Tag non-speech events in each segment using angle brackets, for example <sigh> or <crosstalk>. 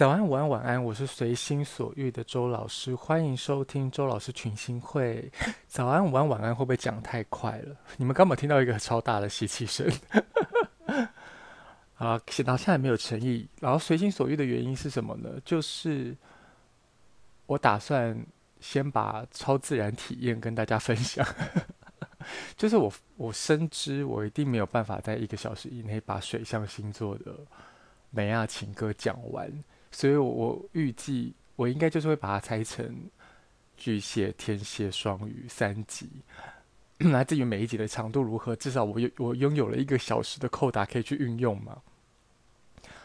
早安，午安，晚安，我是随心所欲的周老师，欢迎收听周老师群星会。<laughs> 早安，午安，晚安，会不会讲太快了？你们刚刚听到一个超大的吸气声？<laughs> 啊，写到现在没有诚意。然后随心所欲的原因是什么呢？就是我打算先把超自然体验跟大家分享。<laughs> 就是我我深知我一定没有办法在一个小时以内把水象星座的美亚情歌讲完。所以我，预计我应该就是会把它拆成巨蟹、天蝎、双鱼三集。那至于每一集的长度如何，至少我有我拥有了一个小时的扣打可以去运用嘛。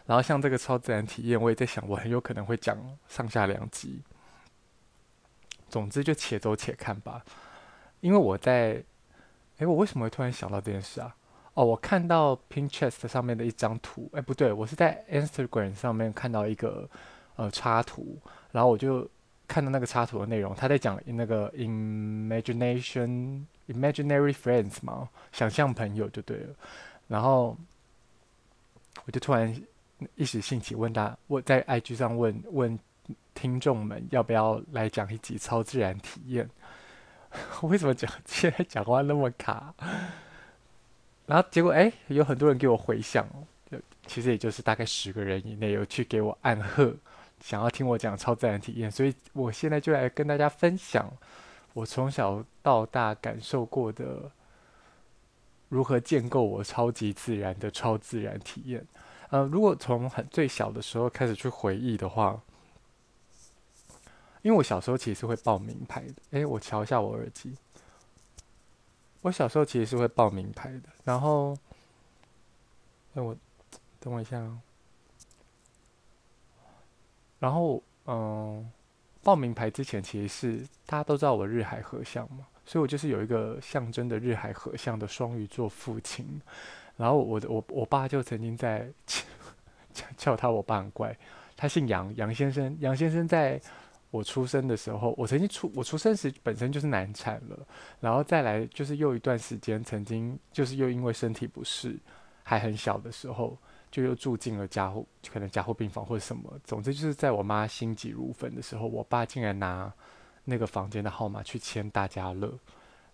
然后，像这个超自然体验，我也在想，我很有可能会讲上下两集。总之，就且走且看吧。因为我在，哎，我为什么会突然想到这件事啊？哦，我看到 Pinterest 上面的一张图，哎，不对，我是在 Instagram 上面看到一个呃插图，然后我就看到那个插图的内容，他在讲那个 imagination imaginary friends 嘛，想象朋友就对了。然后我就突然一时兴起问他，我在 IG 上问问听众们要不要来讲一集超自然体验？<laughs> 为什么讲现在讲话那么卡？然后结果，哎，有很多人给我回响，就其实也就是大概十个人以内有去给我暗贺，想要听我讲超自然体验，所以我现在就来跟大家分享我从小到大感受过的如何建构我超级自然的超自然体验。呃，如果从很最小的时候开始去回忆的话，因为我小时候其实会报名牌的。哎，我瞧一下我耳机。我小时候其实是会报名牌的，然后，那我等我一下，然后嗯，报名牌之前其实是大家都知道我日海合相嘛，所以我就是有一个象征的日海合相的双鱼座父亲，然后我的我我爸就曾经在 <laughs> 叫他，我爸很怪，他姓杨，杨先生，杨先生在。我出生的时候，我曾经出我出生时本身就是难产了，然后再来就是又一段时间，曾经就是又因为身体不适，还很小的时候，就又住进了加护，可能加护病房或者什么。总之就是在我妈心急如焚的时候，我爸竟然拿那个房间的号码去签大家乐，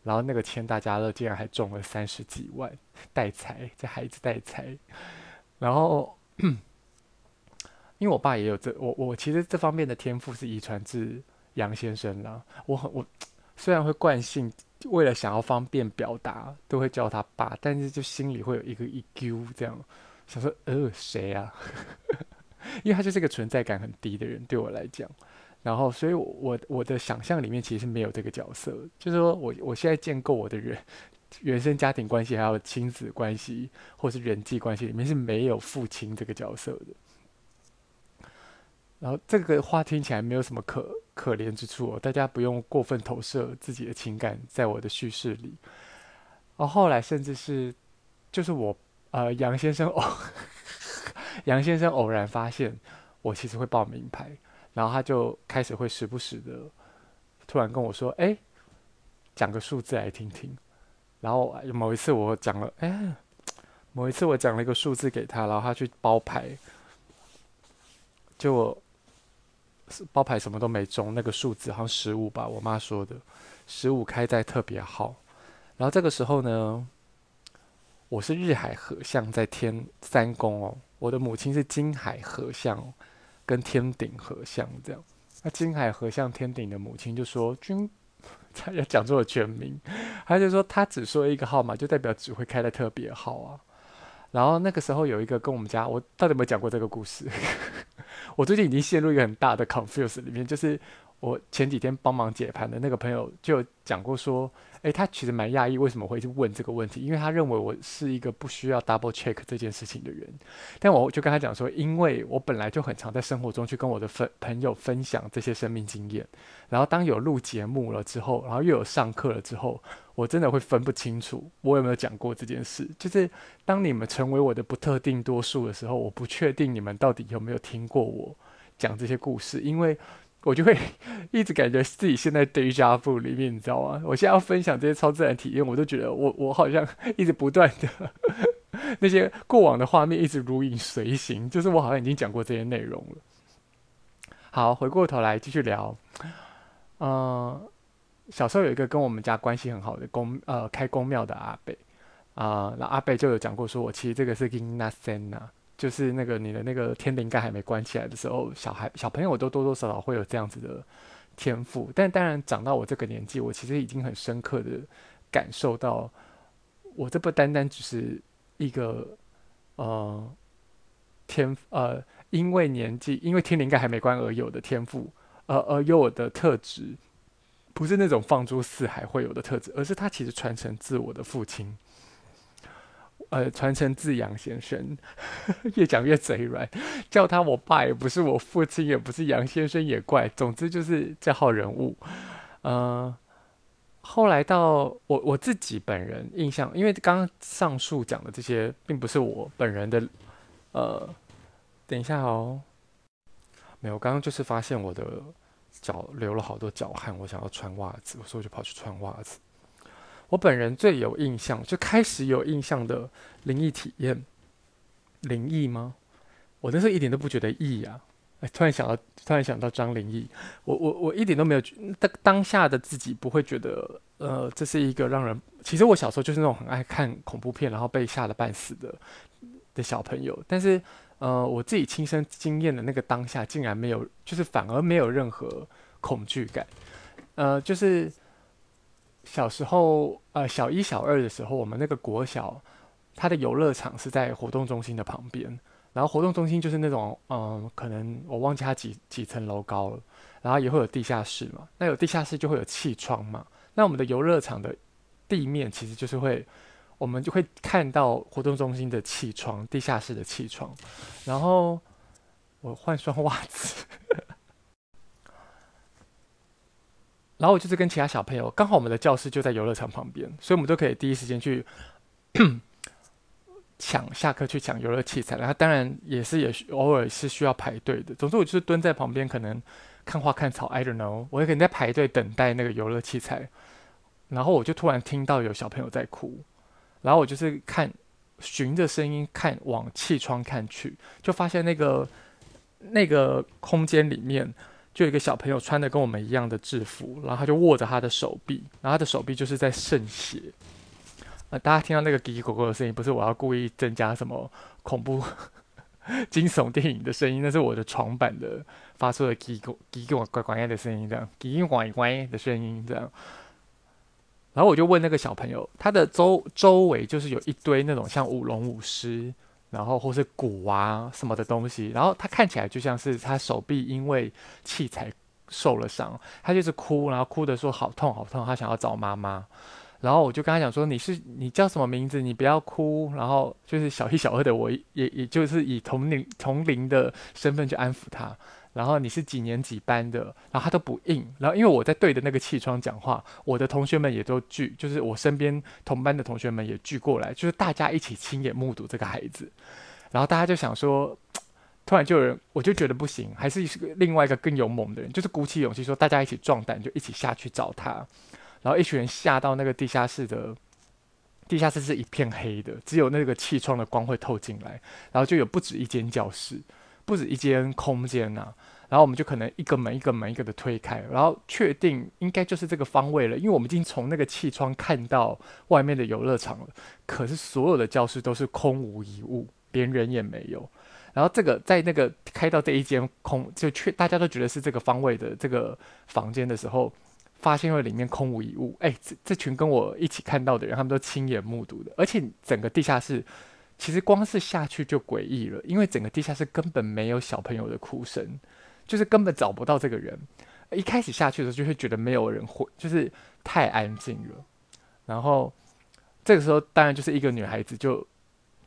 然后那个签大家乐竟然还中了三十几万，<laughs> 带财，这孩子带财，然后。因为我爸也有这，我我其实这方面的天赋是遗传自杨先生啦。我很我虽然会惯性，为了想要方便表达，都会叫他爸，但是就心里会有一个一揪这样，想说呃谁啊？<laughs> 因为他就是个存在感很低的人，对我来讲。然后，所以我，我我的想象里面其实没有这个角色，就是说我我现在建构我的人原生家庭关系，还有亲子关系，或是人际关系里面是没有父亲这个角色的。然后这个话听起来没有什么可可怜之处哦，大家不用过分投射自己的情感在我的叙事里。然后后来甚至是，就是我呃杨先生偶杨先生偶然发现我其实会报名牌，然后他就开始会时不时的突然跟我说：“哎，讲个数字来听听。”然后某一次我讲了，哎，某一次我讲了一个数字给他，然后他去包牌，就我。包牌什么都没中，那个数字好像十五吧，我妈说的，十五开在特别好。然后这个时候呢，我是日海合相在天三宫哦，我的母亲是金海合相跟天顶合相这样。那金海合相天顶的母亲就说：“君，<laughs> 他要讲出了全名，他就说他只说一个号码，就代表只会开的特别好啊。”然后那个时候有一个跟我们家，我到底有没有讲过这个故事？<laughs> 我最近已经陷入一个很大的 confuse 里面，就是我前几天帮忙解盘的那个朋友就讲过说，诶，他其实蛮讶异为什么会去问这个问题，因为他认为我是一个不需要 double check 这件事情的人。但我就跟他讲说，因为我本来就很常在生活中去跟我的分朋友分享这些生命经验，然后当有录节目了之后，然后又有上课了之后。我真的会分不清楚我有没有讲过这件事。就是当你们成为我的不特定多数的时候，我不确定你们到底有没有听过我讲这些故事，因为我就会一直感觉自己现在 deja vu 里面，你知道吗？我现在要分享这些超自然体验，我都觉得我我好像一直不断的 <laughs> 那些过往的画面一直如影随形，就是我好像已经讲过这些内容了。好，回过头来继续聊。嗯、小时候有一个跟我们家关系很好的宫呃开宫庙的阿伯啊，那、呃、阿伯就有讲过说，我其实这个是 Ginnasen 呐，就是那个你的那个天灵盖还没关起来的时候，小孩小朋友都多多少少会有这样子的天赋。但当然长到我这个年纪，我其实已经很深刻的感受到，我这不单单只是一个呃天呃因为年纪因为天灵盖还没关而有的天赋。呃呃，有我的特质，不是那种放诸四海会有的特质，而是他其实传承自我的父亲，呃，传承自杨先生。<laughs> 越讲越嘴软，叫他我爸也不是，我父亲也不是，杨先生也怪。总之就是这号人物。呃，后来到我我自己本人印象，因为刚刚上述讲的这些，并不是我本人的。呃，等一下哦，没有，刚刚就是发现我的。脚流了好多脚汗，我想要穿袜子，所以我就跑去穿袜子。我本人最有印象，就开始有印象的灵异体验，灵异吗？我那时候一点都不觉得异、啊。哎，突然想到，突然想到张灵异，我我我一点都没有当当下的自己不会觉得，呃，这是一个让人。其实我小时候就是那种很爱看恐怖片，然后被吓得半死的的小朋友，但是。呃，我自己亲身经验的那个当下，竟然没有，就是反而没有任何恐惧感。呃，就是小时候，呃，小一、小二的时候，我们那个国小，它的游乐场是在活动中心的旁边。然后活动中心就是那种，嗯、可能我忘记它几几层楼高了。然后也会有地下室嘛，那有地下室就会有气窗嘛。那我们的游乐场的地面其实就是会。我们就会看到活动中心的气窗，地下室的气窗。然后我换双袜子，然后我就是跟其他小朋友，刚好我们的教室就在游乐场旁边，所以我们都可以第一时间去 <clears throat> 抢下课去抢游乐器材。然后当然也是也偶尔是需要排队的。总之我就是蹲在旁边，可能看花看草，I don't know，我也可能在排队等待那个游乐器材。然后我就突然听到有小朋友在哭。然后我就是看，循着声音看，往气窗看去，就发现那个那个空间里面，就有一个小朋友穿的跟我们一样的制服，然后他就握着他的手臂，然后他的手臂就是在渗血。呃，大家听到那个叽叽咕咕的声音，不是我要故意增加什么恐怖 <laughs> 惊悚电影的声音，那是我的床板的发出的叽咕叽咕呱呱的声音，这样叽呱呱的声音，这样。然后我就问那个小朋友，他的周周围就是有一堆那种像舞龙舞狮，然后或是鼓啊什么的东西，然后他看起来就像是他手臂因为器材受了伤，他就是哭，然后哭的说好痛好痛，他想要找妈妈。然后我就跟他讲说，你是你叫什么名字？你不要哭。然后就是小一小二的我也也就是以同龄同龄的身份去安抚他。然后你是几年几班的？然后他都不应。然后因为我在对着那个气窗讲话，我的同学们也都聚，就是我身边同班的同学们也聚过来，就是大家一起亲眼目睹这个孩子。然后大家就想说，突然就有人，我就觉得不行，还是另外一个更勇猛的人，就是鼓起勇气说，大家一起壮胆，就一起下去找他。然后一群人下到那个地下室的，地下室是一片黑的，只有那个气窗的光会透进来，然后就有不止一间教室。不止一间空间呐、然后我们就可能一个门一个门一个的推开，然后确定应该就是这个方位了，因为我们已经从那个气窗看到外面的游乐场了。可是所有的教室都是空无一物，连人也没有。然后这个在那个开到这一间空，就确大家都觉得是这个方位的这个房间的时候，发现了里面空无一物。哎，这这群跟我一起看到的人，他们都亲眼目睹的，而且整个地下室。其实光是下去就诡异了，因为整个地下室根本没有小朋友的哭声，就是根本找不到这个人。一开始下去的时候就会觉得没有人会，就是太安静了。然后这个时候当然就是一个女孩子就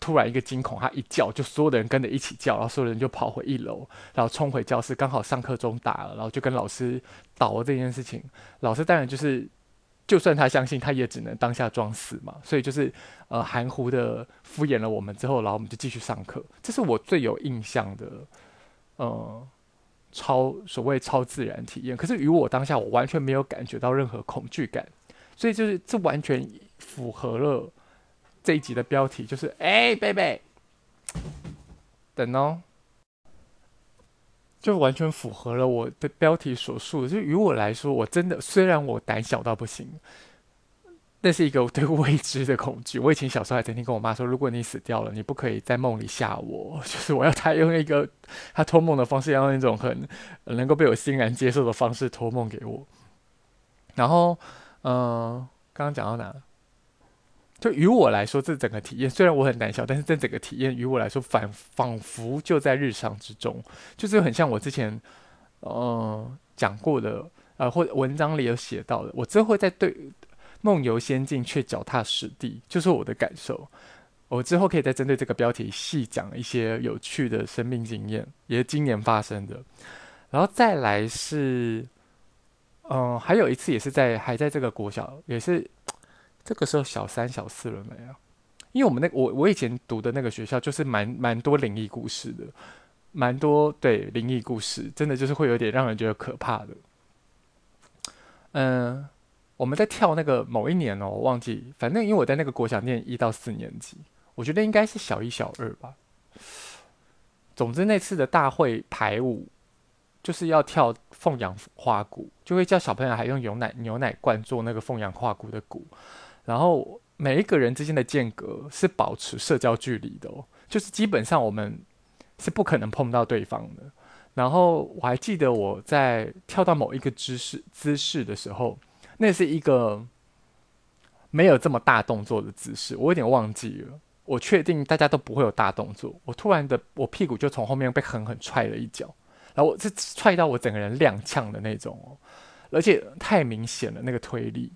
突然一个惊恐，她一叫，就所有的人跟着一起叫，然后所有人就跑回一楼，然后冲回教室，刚好上课钟打了，然后就跟老师倒了这件事情。老师当然就是。就算他相信，他也只能当下装死嘛。所以就是呃含糊的敷衍了我们之后，然后我们就继续上课。这是我最有印象的，呃，超所谓超自然体验。可是于我当下，我完全没有感觉到任何恐惧感。所以就是这完全符合了这一集的标题，就是哎，贝贝，等哦。就完全符合了我的标题所述。就于我来说，我真的虽然我胆小到不行。那是一个对未知的恐惧。我以前小时候还曾经跟我妈说，如果你死掉了，你不可以在梦里吓我，<laughs> 就是我要她用一个她托梦的方式，要用一种很能够被我欣然接受的方式托梦给我。然后，嗯、刚刚讲到哪？就于我来说，这整个体验虽然我很胆小，但是这整个体验于我来说，反仿佛就在日常之中，就是很像我之前嗯、讲过的，呃，或者文章里有写到的，我之后会在对。梦游仙境却脚踏实地，就是我的感受。我之后可以再针对这个标题细讲一些有趣的生命经验，也是今年发生的。然后再来是，嗯，还有一次也是在还在这个国小，也是这个时候小三小四了没有？因为我们那我我以前读的那个学校就是蛮蛮多灵异故事的，蛮多对灵异故事，真的就是会有点让人觉得可怕的。嗯。我们在跳那个某一年哦，我忘记，反正因为我在那个国小念一到四年级，我觉得应该是小一、小二吧。总之那次的大会排舞就是要跳凤阳花鼓，就会叫小朋友还用牛奶牛奶罐做那个凤阳花鼓的鼓，然后每一个人之间的间隔是保持社交距离的哦，就是基本上我们是不可能碰到对方的。然后我还记得我在跳到某一个姿势姿势的时候。那是一个没有这么大动作的姿势，我有点忘记了。我确定大家都不会有大动作。我突然的，我屁股就从后面被狠狠踹了一脚，然后我是踹到我整个人踉跄的那种哦，而且太明显了那个推力。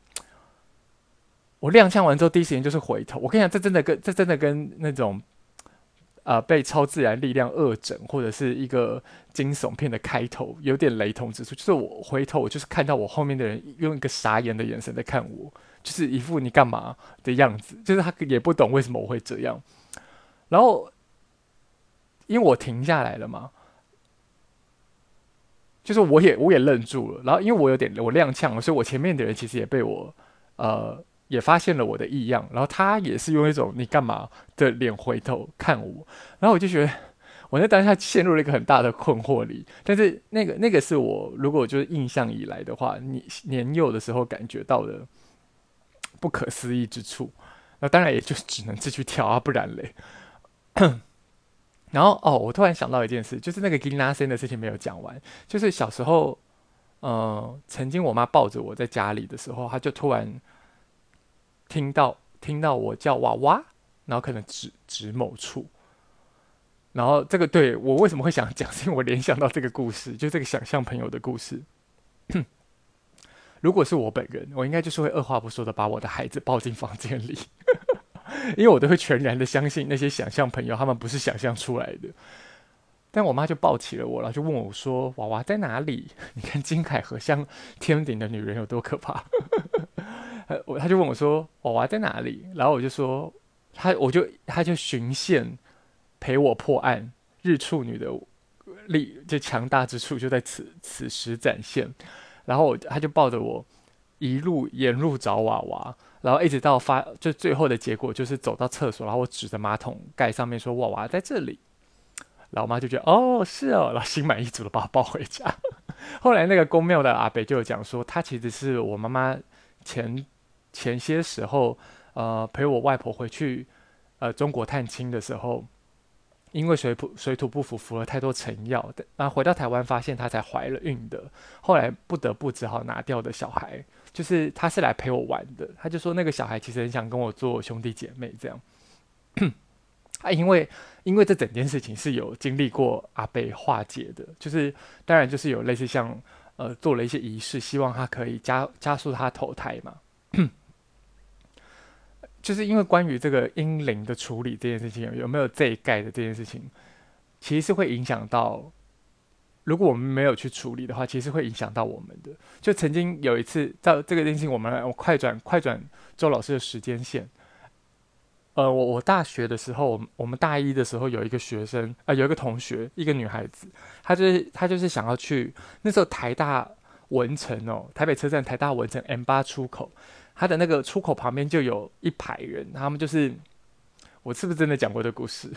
我踉跄完之后，第一时间就是回头。我跟你讲，这真的跟这真的跟那种。啊、呃，被超自然力量恶整，或者是一个惊悚片的开头，有点雷同之处。就是我回头，我就是看到我后面的人用一个傻眼的眼神在看我，就是一副你干嘛的样子。就是他也不懂为什么我会这样。然后，因为我停下来了嘛，就是我也我也愣住了。然后，因为我有点我踉跄了，所以我前面的人其实也被我呃。也发现了我的异样，然后他也是用一种“你干嘛”的脸回头看我，然后我就觉得我在当下陷入了一个很大的困惑里。但是那个那个是我如果就是印象以来的话，你年幼的时候感觉到的不可思议之处，那当然也就只能继续跳啊，不然嘞。<coughs> 然后哦，我突然想到一件事，就是那个吉拉森的事情没有讲完，就是小时候，呃，曾经我妈抱着我在家里的时候，她就突然。听到听到我叫娃娃，然后可能指指某处，然后这个对我为什么会想讲，是因为我联想到这个故事，就这个想象朋友的故事。<coughs> 如果是我本人，我应该就是会二话不说的把我的孩子抱进房间里，<laughs> 因为我都会全然的相信那些想象朋友，他们不是想象出来的。但我妈就抱起了我，然后就问我说：“娃娃在哪里？” <laughs> 你看金凯和像天顶的女人有多可怕。<laughs> 我他就问我说：“娃娃在哪里？”然后我就说：“他，我就他就循线陪我破案，日处女的力就强大之处就在此此时展现。”然后他就抱着我一路沿路找娃娃，然后一直到发就最后的结果就是走到厕所，然后我指着马桶盖上面说：“娃娃在这里。”然后我妈就觉得：“哦，是哦。”然后心满意足的把我抱回家。<laughs> 后来那个公庙的阿伯就有讲说，他其实是我妈妈前。前些时候，呃，陪我外婆回去，呃，中国探亲的时候，因为水土水土不服，服了太多成药，然后回到台湾发现她才怀了孕的，后来不得不只好拿掉的小孩，就是他是来陪我玩的，他就说那个小孩其实很想跟我做兄弟姐妹这样，啊，因为因为这整件事情是有经历过阿伯化解的，就是当然就是有类似像呃做了一些仪式，希望他可以加加速他投胎嘛。就是因为关于这个阴灵的处理这件事情，有没有这一概的这件事情，其实是会影响到，如果我们没有去处理的话，其实会影响到我们的。就曾经有一次，在这个事情，我们我快转快转周老师的时间线。呃，我我大学的时候，我们大一的时候有一个学生啊、有一个同学，一个女孩子，她就是她就是想要去那时候台大文成哦，台北车站台大文成 M 八出口。他的那个出口旁边就有一排人，他们就是我是不是真的讲过这故事？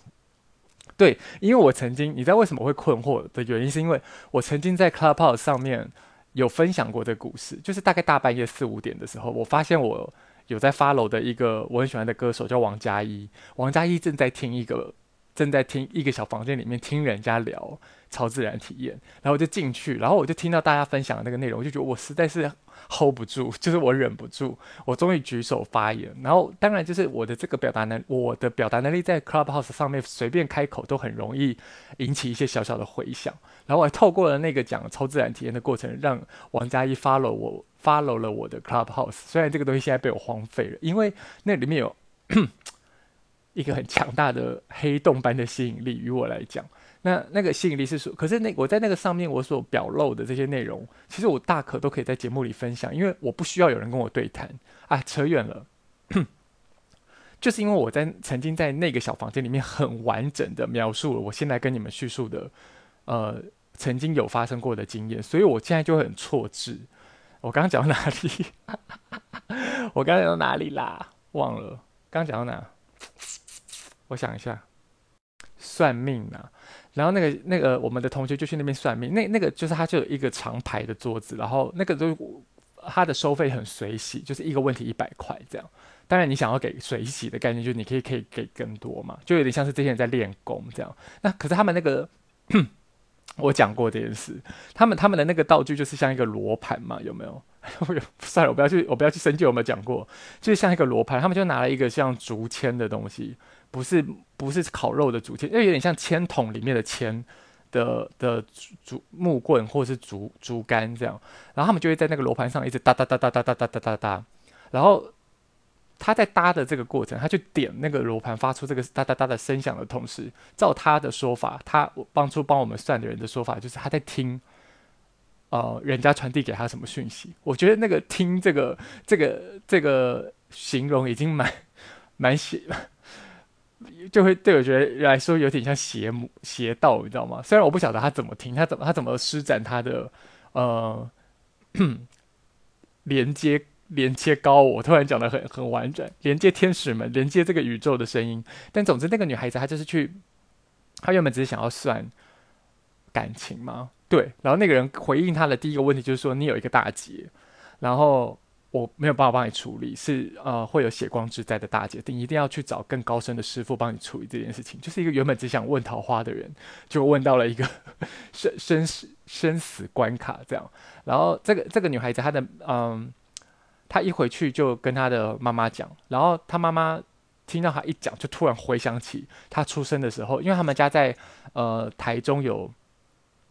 <laughs> 对，因为我曾经，你知道为什么会困惑的原因，是因为我曾经在 Clubhouse 上面有分享过这故事，就是大概大半夜四五点的时候，我发现我有在 follow 的一个我很喜欢的歌手叫王嘉一，王嘉一正在听一个正在听一个小房间里面听人家聊超自然体验，然后我就进去，然后我就听到大家分享的那个内容，我就觉得我实在是。hold 不住，<laughs> 就是我忍不住，我终于举手发言。然后，当然就是我的这个表达能，我的表达能力在 Clubhouse 上面随便开口都很容易引起一些小小的回响。然后，我还透过了那个讲超自然体验的过程，让王嘉一 follow 我，follow 了我的 Clubhouse。虽然这个东西现在被我荒废了，因为那里面有一个很强大的黑洞般的吸引力，于我来讲。那那个吸引力是说，可是那我在那个上面我所表露的这些内容，其实我大可都可以在节目里分享，因为我不需要有人跟我对谈啊。扯远了，就是因为我在曾经在那个小房间里面很完整的描述了我现在跟你们叙述的，呃，曾经有发生过的经验，所以我现在就很错置。我刚刚讲到哪里？<laughs> 我刚刚讲到哪里啦？忘了，刚刚讲到哪？我想一下，算命啊。然后那个那个我们的同学就去那边算命，那那个就是他就有一个长排的桌子，然后那个就他的收费很随喜，就是一个问题一百块这样。当然你想要给随喜的概念，就是你可以可以给更多嘛，就有点像是这些人在练功这样。那可是他们那个我讲过这件事，他们他们的那个道具就是像一个罗盘嘛，有没有？<laughs> 算了，我不要去我不要去深究有没有讲过，就是像一个罗盘，他们就拿了一个像竹签的东西。不是不是烤肉的竹签，因为有点像签筒里面的签的的竹木棍或是竹竹竿这样，然后他们就会在那个罗盘上一直哒哒哒哒哒哒哒哒哒哒，然后他在搭的这个过程，他就点那个罗盘发出这个哒哒哒的声响的同时，照他的说法，他帮助帮我们算的人的说法，就是他在听，呃，人家传递给他什么讯息。我觉得那个听这个这个这个形容已经蛮蛮写。就会对我觉得来说有点像邪魔邪道，你知道吗？虽然我不晓得他怎么听，他怎么他怎么施展他的呃 <clears throat> 连接连接高我，突然讲得很很婉转，连接天使们，连接这个宇宙的声音。但总之，那个女孩子她就是去，她原本只是想要算感情嘛，对。然后那个人回应她的第一个问题就是说：“你有一个大劫。”然后。我没有办法帮你处理，是呃会有血光之灾的大姐，你一定要去找更高深的师傅帮你处理这件事情。就是一个原本只想问桃花的人，就问到了一个 <laughs> 生生死生死关卡这样。然后这个这个女孩子她的嗯，她一回去就跟她的妈妈讲，然后她妈妈听到她一讲，就突然回想起她出生的时候，因为他们家在呃台中有，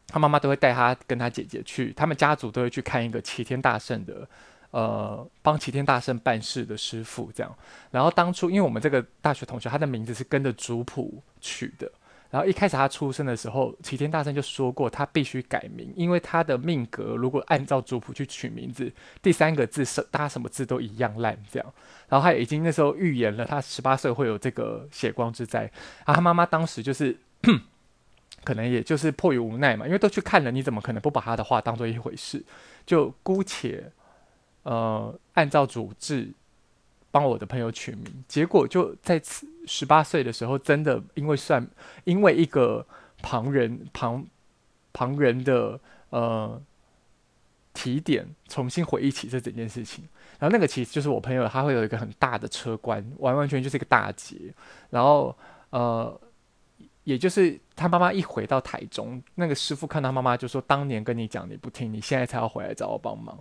她妈妈都会带她跟她姐姐去，他们家族都会去看一个齐天大圣的。呃，帮齐天大圣办事的师傅这样，然后当初因为我们这个大学同学，他的名字是跟着族谱取的，然后一开始他出生的时候，齐天大圣就说过他必须改名，因为他的命格如果按照族谱去取名字，第三个字是搭什么字都一样烂这样，然后他已经那时候预言了他十八岁会有这个血光之灾，啊，他妈妈当时就是 <clears throat> 可能也就是迫于无奈嘛，因为都去看了，你怎么可能不把他的话当做一回事，就姑且。呃，按照主治帮我的朋友取名，结果就在此十八岁的时候，真的因为算，因为一个旁人旁旁人的呃提点，重新回忆起这整件事情。然后那个其实就是我朋友，他会有一个很大的车关，完完全就是一个大劫。然后呃，也就是他妈妈一回到台中，那个师傅看他妈妈就说：“当年跟你讲你不听，你现在才要回来找我帮忙。”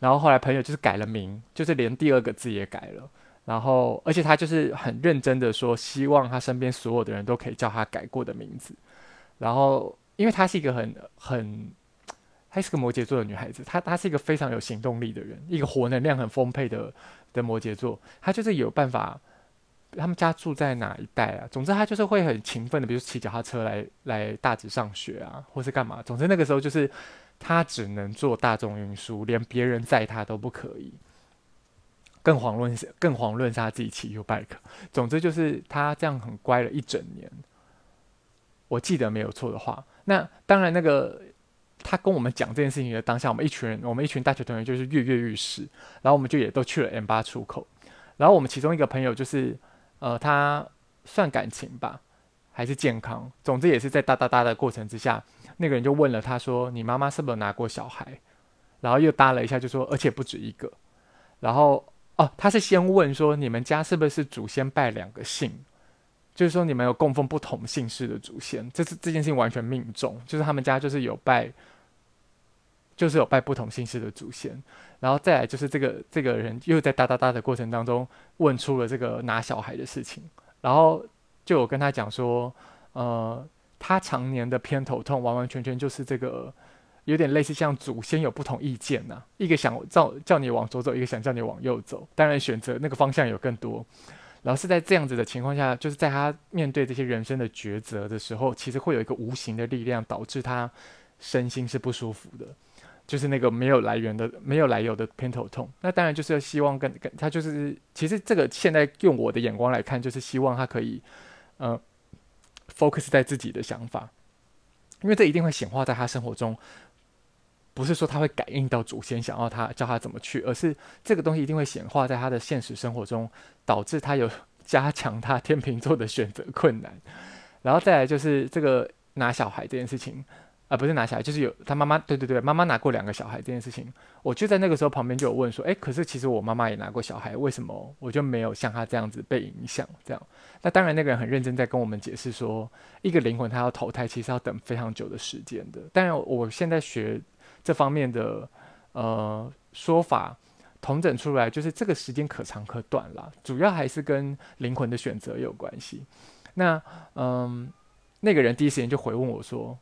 然后后来朋友就是改了名，就是连第二个字也改了。然后而且他就是很认真的说，希望他身边所有的人都可以叫他改过的名字。然后因为她是一个很很，她是个摩羯座的女孩子，她她是一个非常有行动力的人，一个活能量很丰沛的的摩羯座。她就是有办法，他们家住在哪一带啊？总之她就是会很勤奋的，比如骑脚踏车来来大直上学啊，或是干嘛。总之那个时候就是。他只能坐大众运输，连别人载他都不可以。更遑论，更遑论是他自己骑 U-bike。总之就是他这样很乖了一整年。我记得没有错的话，那当然那个他跟我们讲这件事情的当下，我们一群人，我们一群大学同学就是跃跃欲试，然后我们就也都去了 M8 出口。然后我们其中一个朋友就是，呃，他算感情吧。还是健康？总之也是在哒哒哒的过程之下，那个人就问了他说：“你妈妈是不是拿过小孩？”然后又搭了一下，就说：“而且不止一个。”然后哦，他是先问说：“你们家是不是祖先拜两个姓？就是说你们有供奉不同姓氏的祖先？这是这件事情完全命中，就是他们家就是有拜。”就是有拜不同姓氏的祖先，然后再来就是这个这个人又在哒哒哒的过程当中问出了这个拿小孩的事情，然后就有跟他讲说，呃，他常年的偏头痛完完全全就是这个有点类似像祖先有不同意见呐、一个想叫叫你往左走，一个想叫你往右走，当然选择那个方向有更多，然后是在这样子的情况下，就是在他面对这些人生的抉择的时候，其实会有一个无形的力量导致他身心是不舒服的。就是那个没有来源的、没有来由的偏头痛，那当然就是希望跟跟他就是，其实这个现在用我的眼光来看，就是希望他可以，呃，focus 在自己的想法，因为这一定会显化在他生活中，不是说他会感应到祖先想要他教他怎么去，而是这个东西一定会显化在他的现实生活中，导致他有 <laughs> 加强他天秤座的选择困难，然后再来就是这个拿小孩这件事情。啊，不是拿小孩，就是有他妈妈，对对对，妈妈拿过两个小孩这件事情，我就在那个时候旁边就有问说，诶，可是其实我妈妈也拿过小孩，为什么我就没有像他这样子被影响？这样，那当然那个人很认真在跟我们解释说，一个灵魂他要投胎，其实要等非常久的时间的。当然，我现在学这方面的呃说法，统整出来就是这个时间可长可短啦，主要还是跟灵魂的选择有关系。那嗯，那个人第一时间就回问我说。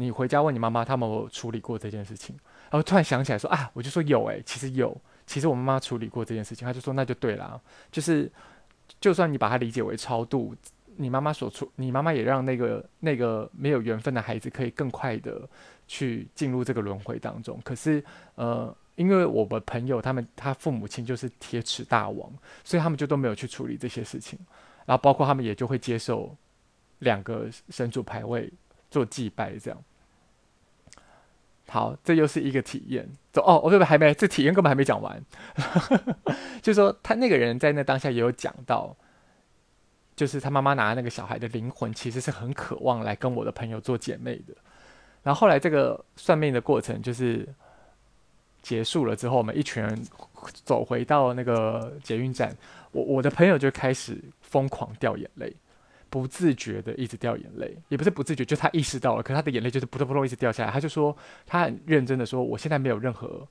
你回家问你妈妈，他们有处理过这件事情？然后突然想起来说啊，我就说有诶、其实有，其实我妈妈处理过这件事情。他就说那就对了，就是就算你把它理解为超度，你妈妈所处，你妈妈也让那个那个没有缘分的孩子可以更快的去进入这个轮回当中。可是呃，因为我的朋友他们他父母亲就是铁齿大王，所以他们就都没有去处理这些事情。然后包括他们也就会接受两个神主牌位做祭拜这样。好，这又是一个体验。走哦，我，对不？还没，这体验根本还没讲完。<laughs> 就是说，他那个人在那当下也有讲到，就是他妈妈拿那个小孩的灵魂，其实是很渴望来跟我的朋友做姐妹的。然后后来这个算命的过程就是结束了之后，我们一群人走回到那个捷运站，我我的朋友就开始疯狂掉眼泪。不自觉的一直掉眼泪，也不是不自觉，就他意识到了，可是他的眼泪就是扑通扑通一直掉下来。他就说，他很认真的说，我现在没有任何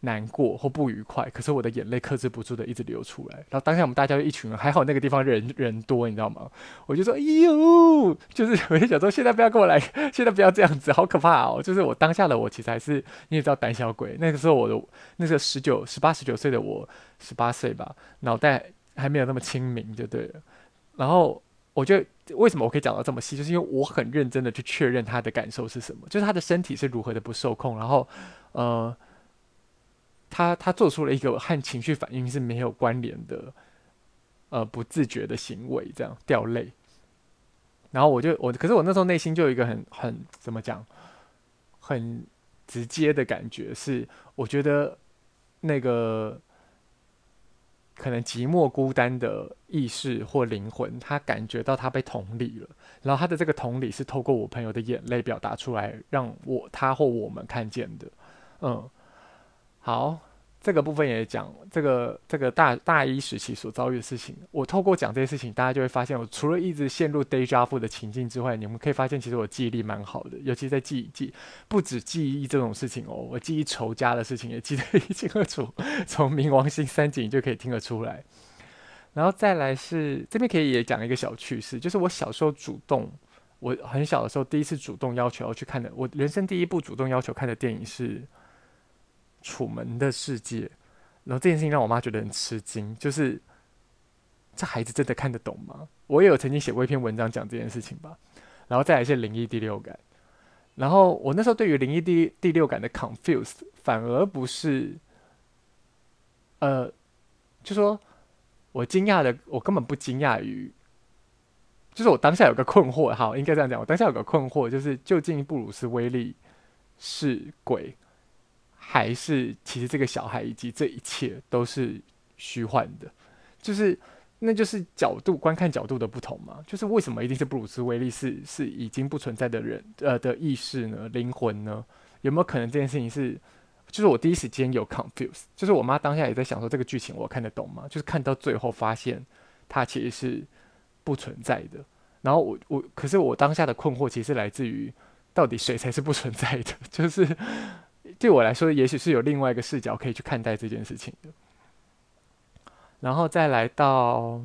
难过或不愉快，可是我的眼泪克制不住的一直流出来。然后当下我们大家就一群人，还好那个地方人人多，你知道吗？我就说，哎呦，就是我就想说，现在不要跟我来，现在不要这样子，好可怕哦！就是我当下的我其实还是你也知道胆小鬼，那个时候我的那个十九、十八、十九岁的我，十八岁吧，脑袋还没有那么清明，就对了。然后我觉得为什么我可以讲到这么细，就是因为我很认真的去确认他的感受是什么，就是他的身体是如何的不受控，然后呃，他他做出了一个和情绪反应是没有关联的，呃，不自觉的行为，这样掉泪。然后我就我，可是我那时候内心就有一个很很怎么讲，很直接的感觉是，我觉得那个。可能寂寞孤单的意识或灵魂，他感觉到他被同理了，然后他的这个同理是透过我朋友的眼泪表达出来，让我他或我们看见的。嗯，好。这个部分也讲这个这个大大一时期所遭遇的事情。我透过讲这些事情，大家就会发现，我除了一直陷入 day job 的情境之外，你们可以发现，其实我记忆力蛮好的，尤其在记记，不止记忆这种事情哦，我记忆仇家的事情也记得一清二楚，<laughs> 从冥王星三井就可以听得出来。然后再来是这边可以也讲一个小趣事，就是我小时候主动，我很小的时候第一次主动要求要去看的，我人生第一部主动要求看的电影是。楚门的世界，然后这件事情让我妈觉得很吃惊，就是这孩子真的看得懂吗？我也有曾经写过一篇文章讲这件事情吧。然后再来一些灵异第六感，然后我那时候对于灵异第第六感的 confused 反而不是，呃，就说我惊讶的，我根本不惊讶于，就是我当下有个困惑，哈，应该这样讲，我当下有个困惑，就是究竟布鲁斯威利是鬼？还是其实这个小孩以及这一切都是虚幻的，就是那就是角度观看角度的不同嘛。就是为什么一定是布鲁斯威利是是已经不存在的人呃的意识呢？灵魂呢？有没有可能这件事情是？就是我第一时间有 confuse，就是我妈当下也在想说这个剧情我看得懂吗？就是看到最后发现它其实是不存在的。然后我我可是我当下的困惑其实来自于到底谁才是不存在的？<laughs> 就是对我来说，也许是有另外一个视角可以去看待这件事情的。然后再来到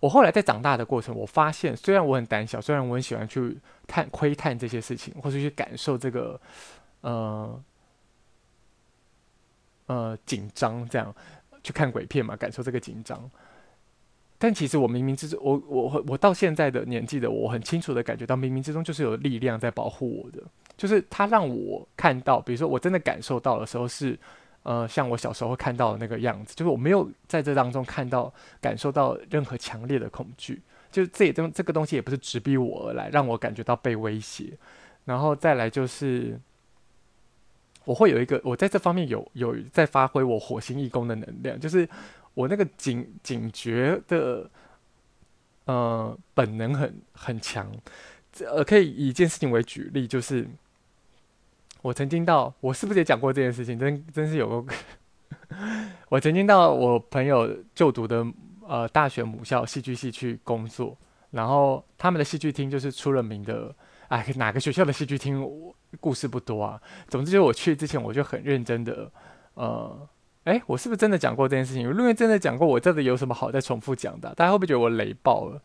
我后来在长大的过程，我发现虽然我很胆小，虽然我很喜欢去探窥探这些事情，或是去感受这个呃呃紧张，这样去看鬼片嘛，感受这个紧张。但其实我冥冥之中，我我我到现在的年纪的，我很清楚的感觉到，冥冥之中就是有力量在保护我的，就是他让我看到，比如说我真的感受到的时候是，呃，像我小时候看到的那个样子，就是我没有在这当中看到、感受到任何强烈的恐惧，就是这也这这个东西也不是直逼我而来，让我感觉到被威胁。然后再来就是，我会有一个，我在这方面有有在发挥我火星义工的能量，就是。我那个警警觉的呃本能很很强，呃，可以以一件事情为举例，就是我曾经到，我是不是也讲过这件事情？真真是有个，<laughs> 我曾经到我朋友就读的呃大学母校戏剧系去工作，然后他们的戏剧厅就是出了名的，哎，哪个学校的戏剧厅故事不多啊？总之，就我去之前，我就很认真的呃。哎，我是不是真的讲过这件事情？如果真的讲过，我真的有什么好再重复讲的？大家会不会觉得我雷爆了？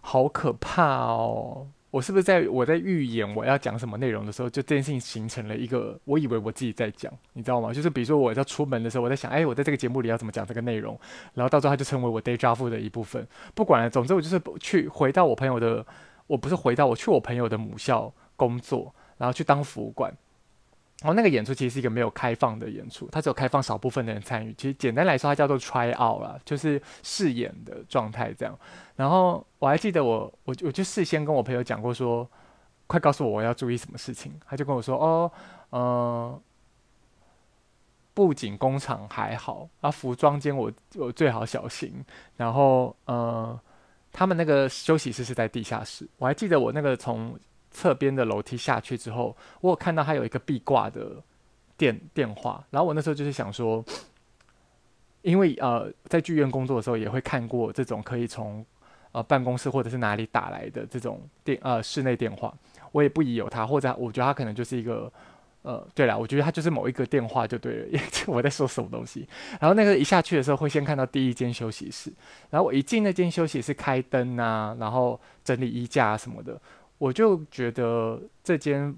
好可怕哦！我是不是在我在预演我要讲什么内容的时候，就这件事情形成了一个，我以为我自己在讲，你知道吗？就是比如说我要出门的时候，我在想，哎，我在这个节目里要怎么讲这个内容，然后到最后它就成为我 day job 的一部分。不管了，总之我就是去回到我朋友的，我不是回到我去我朋友的母校工作，然后去当服务官。然后那个演出其实是一个没有开放的演出，它只有开放少部分的人参与。其实简单来说，它叫做 try out 啦，就是试演的状态这样。然后我还记得我我我就事先跟我朋友讲过说，快告诉我我要注意什么事情。他就跟我说哦，嗯、呃，布景工厂还好，啊，服装间我我最好小心。然后呃，他们那个休息室是在地下室。我还记得我那个从。侧边的楼梯下去之后，我有看到他有一个壁挂的电电话，然后我那时候就是想说，<sniffs> 因为呃在剧院工作的时候也会看过这种可以从呃办公室或者是哪里打来的这种电呃室内电话，我也不疑有他，或者我觉得他可能就是一个呃对了，我觉得他就是某一个电话就对了，<laughs> 我在说什么东西。然后那个一下去的时候会先看到第一间休息室，然后我一进那间休息室开灯啊，然后整理衣架啊什么的。我就觉得这间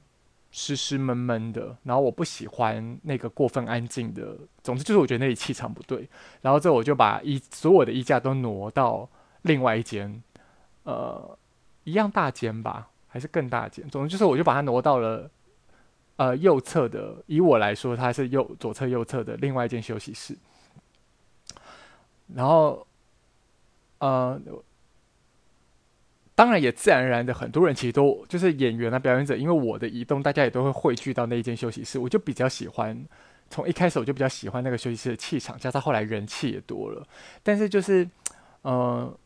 湿湿闷闷的，然后我不喜欢那个过分安静的。总之就是我觉得那里气场不对。然后之后我就把衣所有的衣架都挪到另外一间，呃，一样大间吧，还是更大间。总之就是我就把它挪到了呃右侧的，以我来说它是右左侧右侧的另外一间休息室。然后，呃。当然，也自然而然的，很多人其实都就是演员啊、表演者，因为我的移动，大家也都会汇聚到那一间休息室。我就比较喜欢，从一开始我就比较喜欢那个休息室的气场，加上后来人气也多了。但是就是，呃，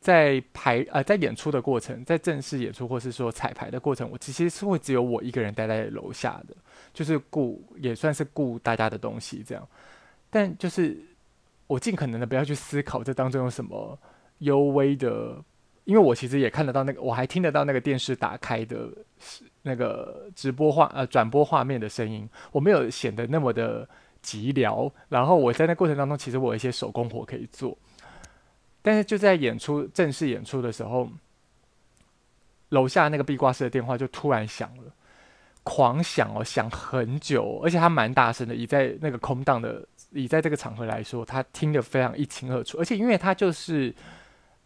在排呃在演出的过程，在正式演出或是说彩排的过程，我其实是会只有我一个人待在楼下的，就是顾也算是顾大家的东西这样。但就是我尽可能的不要去思考这当中有什么。幽微的，因为我其实也看得到那个，我还听得到那个电视打开的，那个直播画呃转播画面的声音，我没有显得那么的寂寥。然后我在那过程当中，其实我有一些手工活可以做，但是就在演出正式演出的时候，楼下那个壁挂式的电话就突然响了，狂响哦，响很久，而且它蛮大声的，以在那个空档的，以在这个场合来说，他听得非常一清二楚，而且因为他就是。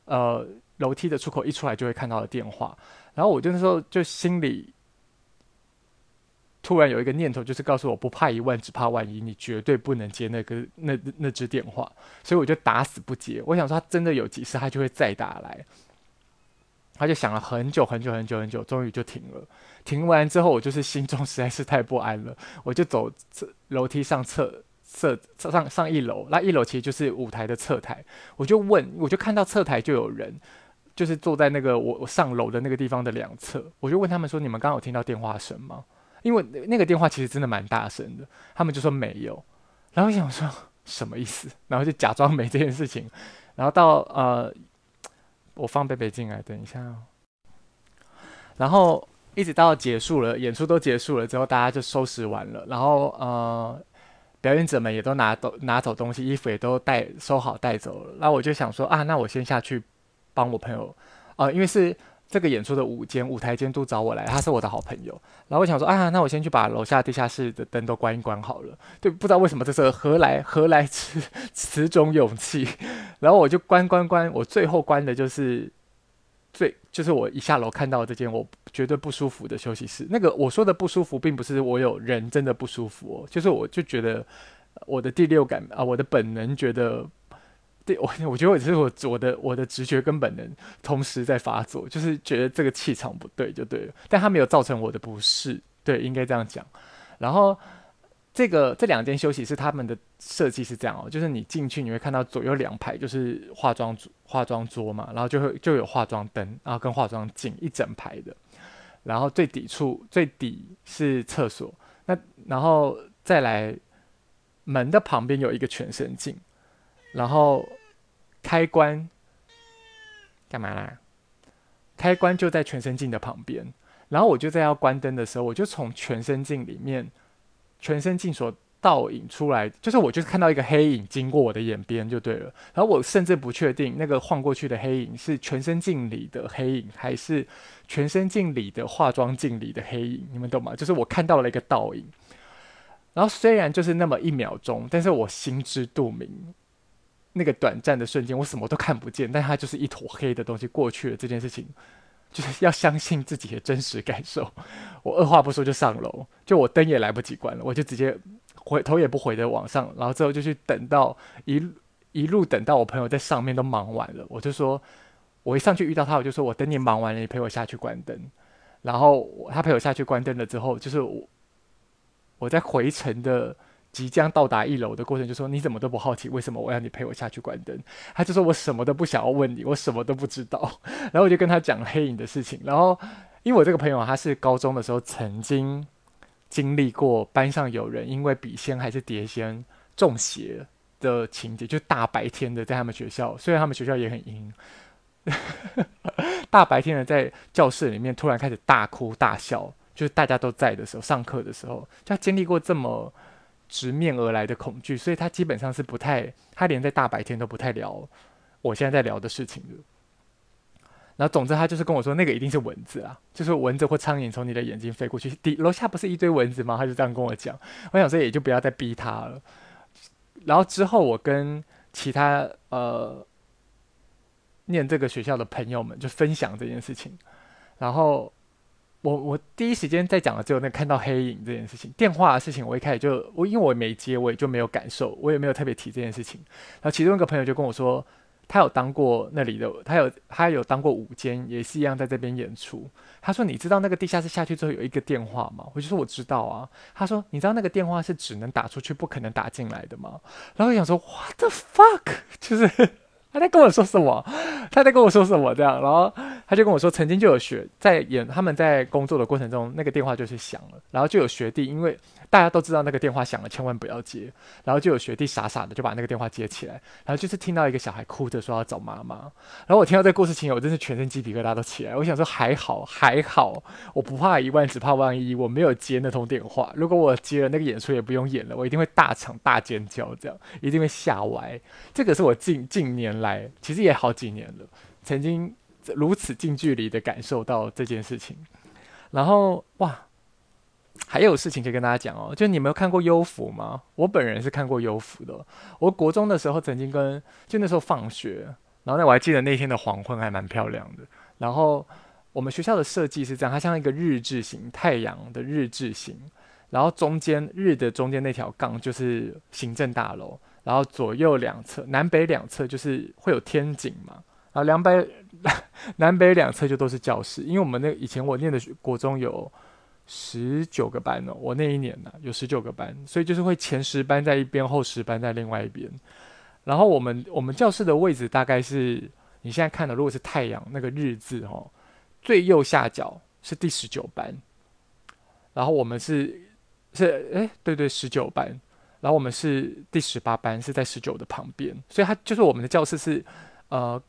呃，楼梯的出口一出来就会看到的电话，然后我就那时候就心里突然有一个念头，就是告诉我不怕一万，只怕万一，你绝对不能接那个那那支电话，所以我就打死不接。我想说他真的有急事，他就会再打来。他就响了很久很久很久很久，终于就停了。停完之后，我就是心中实在是太不安了，我就走楼梯上侧侧上上一楼。那一楼其实就是舞台的侧台，我就问，我就看到侧台就有人，就是坐在那个我我上楼的那个地方的两侧，我就问他们说：“你们刚刚有听到电话声吗？”因为那个电话其实真的蛮大声的，他们就说没有。然后我想说什么意思？然后就假装没这件事情。然后到呃，我放贝贝进来，等一下。然后一直到结束了，演出都结束了之后，大家就收拾完了。然后呃，表演者们也都拿走拿走东西，衣服也都带收好带走了。那我就想说啊，那我先下去帮我朋友，呃，因为是。这个演出的舞监舞台监督找我来，他是我的好朋友。然后我想说啊，那我先去把楼下地下室的灯都关一关好了。对，不知道为什么这时候何来何来此此种勇气？<laughs> 然后我就关关关，我最后关的就是最就是我一下楼看到这间我觉得不舒服的休息室。那个我说的不舒服，并不是我有人真的不舒服哦，就是我就觉得我的第六感啊，我的本能觉得。对我，我觉得我是我我的我的直觉跟本能同时在发作，就是觉得这个气场不对就对了，但它没有造成我的不适，对，应该这样讲。然后这个这两间休息室他们的设计是这样哦，就是你进去你会看到左右两排就是化妆桌化妆桌嘛，然后就会就有化妆灯，然后跟化妆镜一整排的，然后最底处最底是厕所，那然后再来门的旁边有一个全身镜。然后开关干嘛啦？开关就在全身镜的旁边。然后我就在要关灯的时候，我就从全身镜里面，全身镜所倒影出来，就是我就是看到一个黑影经过我的眼边就对了。然后我甚至不确定那个晃过去的黑影是全身镜里的黑影，还是全身镜里的化妆镜里的黑影。你们懂吗？就是我看到了一个倒影。然后虽然就是那么一秒钟，但是我心知肚明。那个短暂的瞬间，我什么都看不见，但它就是一坨黑的东西过去了。这件事情就是要相信自己的真实感受。<laughs> 我二话不说就上楼，就我灯也来不及关了，我就直接回头也不回的往上，然后之后就去等到一一路等到我朋友在上面都忙完了，我就说，我一上去遇到他，我就说我等你忙完了，你陪我下去关灯。然后他陪我下去关灯了之后，就是我我在回程的。即将到达一楼的过程，就说你怎么都不好奇，为什么我要你陪我下去关灯？他就说我什么都不想要问你，我什么都不知道。然后我就跟他讲黑影的事情。然后因为我这个朋友他是高中的时候曾经经历过班上有人因为笔仙还是碟仙中邪的情节，就大白天的在他们学校，虽然他们学校也很阴，<laughs> 大白天的在教室里面突然开始大哭大笑，就是大家都在的时候，上课的时候，就他经历过这么。直面而来的恐惧，所以他基本上是不太，他连在大白天都不太聊我现在在聊的事情的。然后总之他就是跟我说，那个一定是蚊子啊，就是蚊子或苍蝇从你的眼睛飞过去。底楼下不是一堆蚊子吗？他就这样跟我讲。我想说也就不要再逼他了。然后之后我跟其他呃念这个学校的朋友们就分享这件事情，然后。我我第一时间在讲的只有那看到黑影这件事情，电话的事情我一开始就我因为我没接，我也就没有感受，我也没有特别提这件事情。然后其中一个朋友就跟我说，他有当过那里的，他有他有当过舞监，也是一样在这边演出。他说：“你知道那个地下室下去之后有一个电话吗？”我就说：“我知道啊。”他说：“你知道那个电话是只能打出去，不可能打进来的吗？”然后我想说：“What the fuck？” <laughs> 就是。他在跟我说什么？他在跟我说什么？这样，然后他就跟我说，曾经就有学在演，他们在工作的过程中，那个电话就是响了，然后就有学弟，因为大家都知道那个电话响了，千万不要接，然后就有学弟傻傻的就把那个电话接起来，然后就是听到一个小孩哭着说要找妈妈，然后我听到这个故事情，我真是全身鸡皮疙瘩都起来，我想说还好还好，我不怕一万，只怕万一，我没有接那通电话，如果我接了，那个演出也不用演了，我一定会大场大尖叫，这样一定会吓歪，这个是我近近年来其实也好几年了，曾经如此近距离的感受到这件事情，然后哇，还有事情可以跟大家讲哦，就你们有看过幽浮吗？我本人是看过幽浮的。我国中的时候曾经跟，就那时候放学，然后呢我还记得那天的黄昏还蛮漂亮的。然后我们学校的设计是这样，它像一个日字形，太阳的日字形，然后中间日的中间那条杠就是行政大楼。然后左右两侧、南北两侧就是会有天井嘛，然后两北 <laughs> 南北两侧就都是教室，因为我们那以前我念的国中有十九个班哦，我那一年呢、有十九个班，所以就是会前十班在一边，后十班在另外一边。然后我们我们教室的位置大概是你现在看的，如果是太阳那个日字哦，最右下角是第十九班，然后我们是是哎对对十九班，然后我们是第十八班，是在十九的旁边，所以它就是我们的教室是呃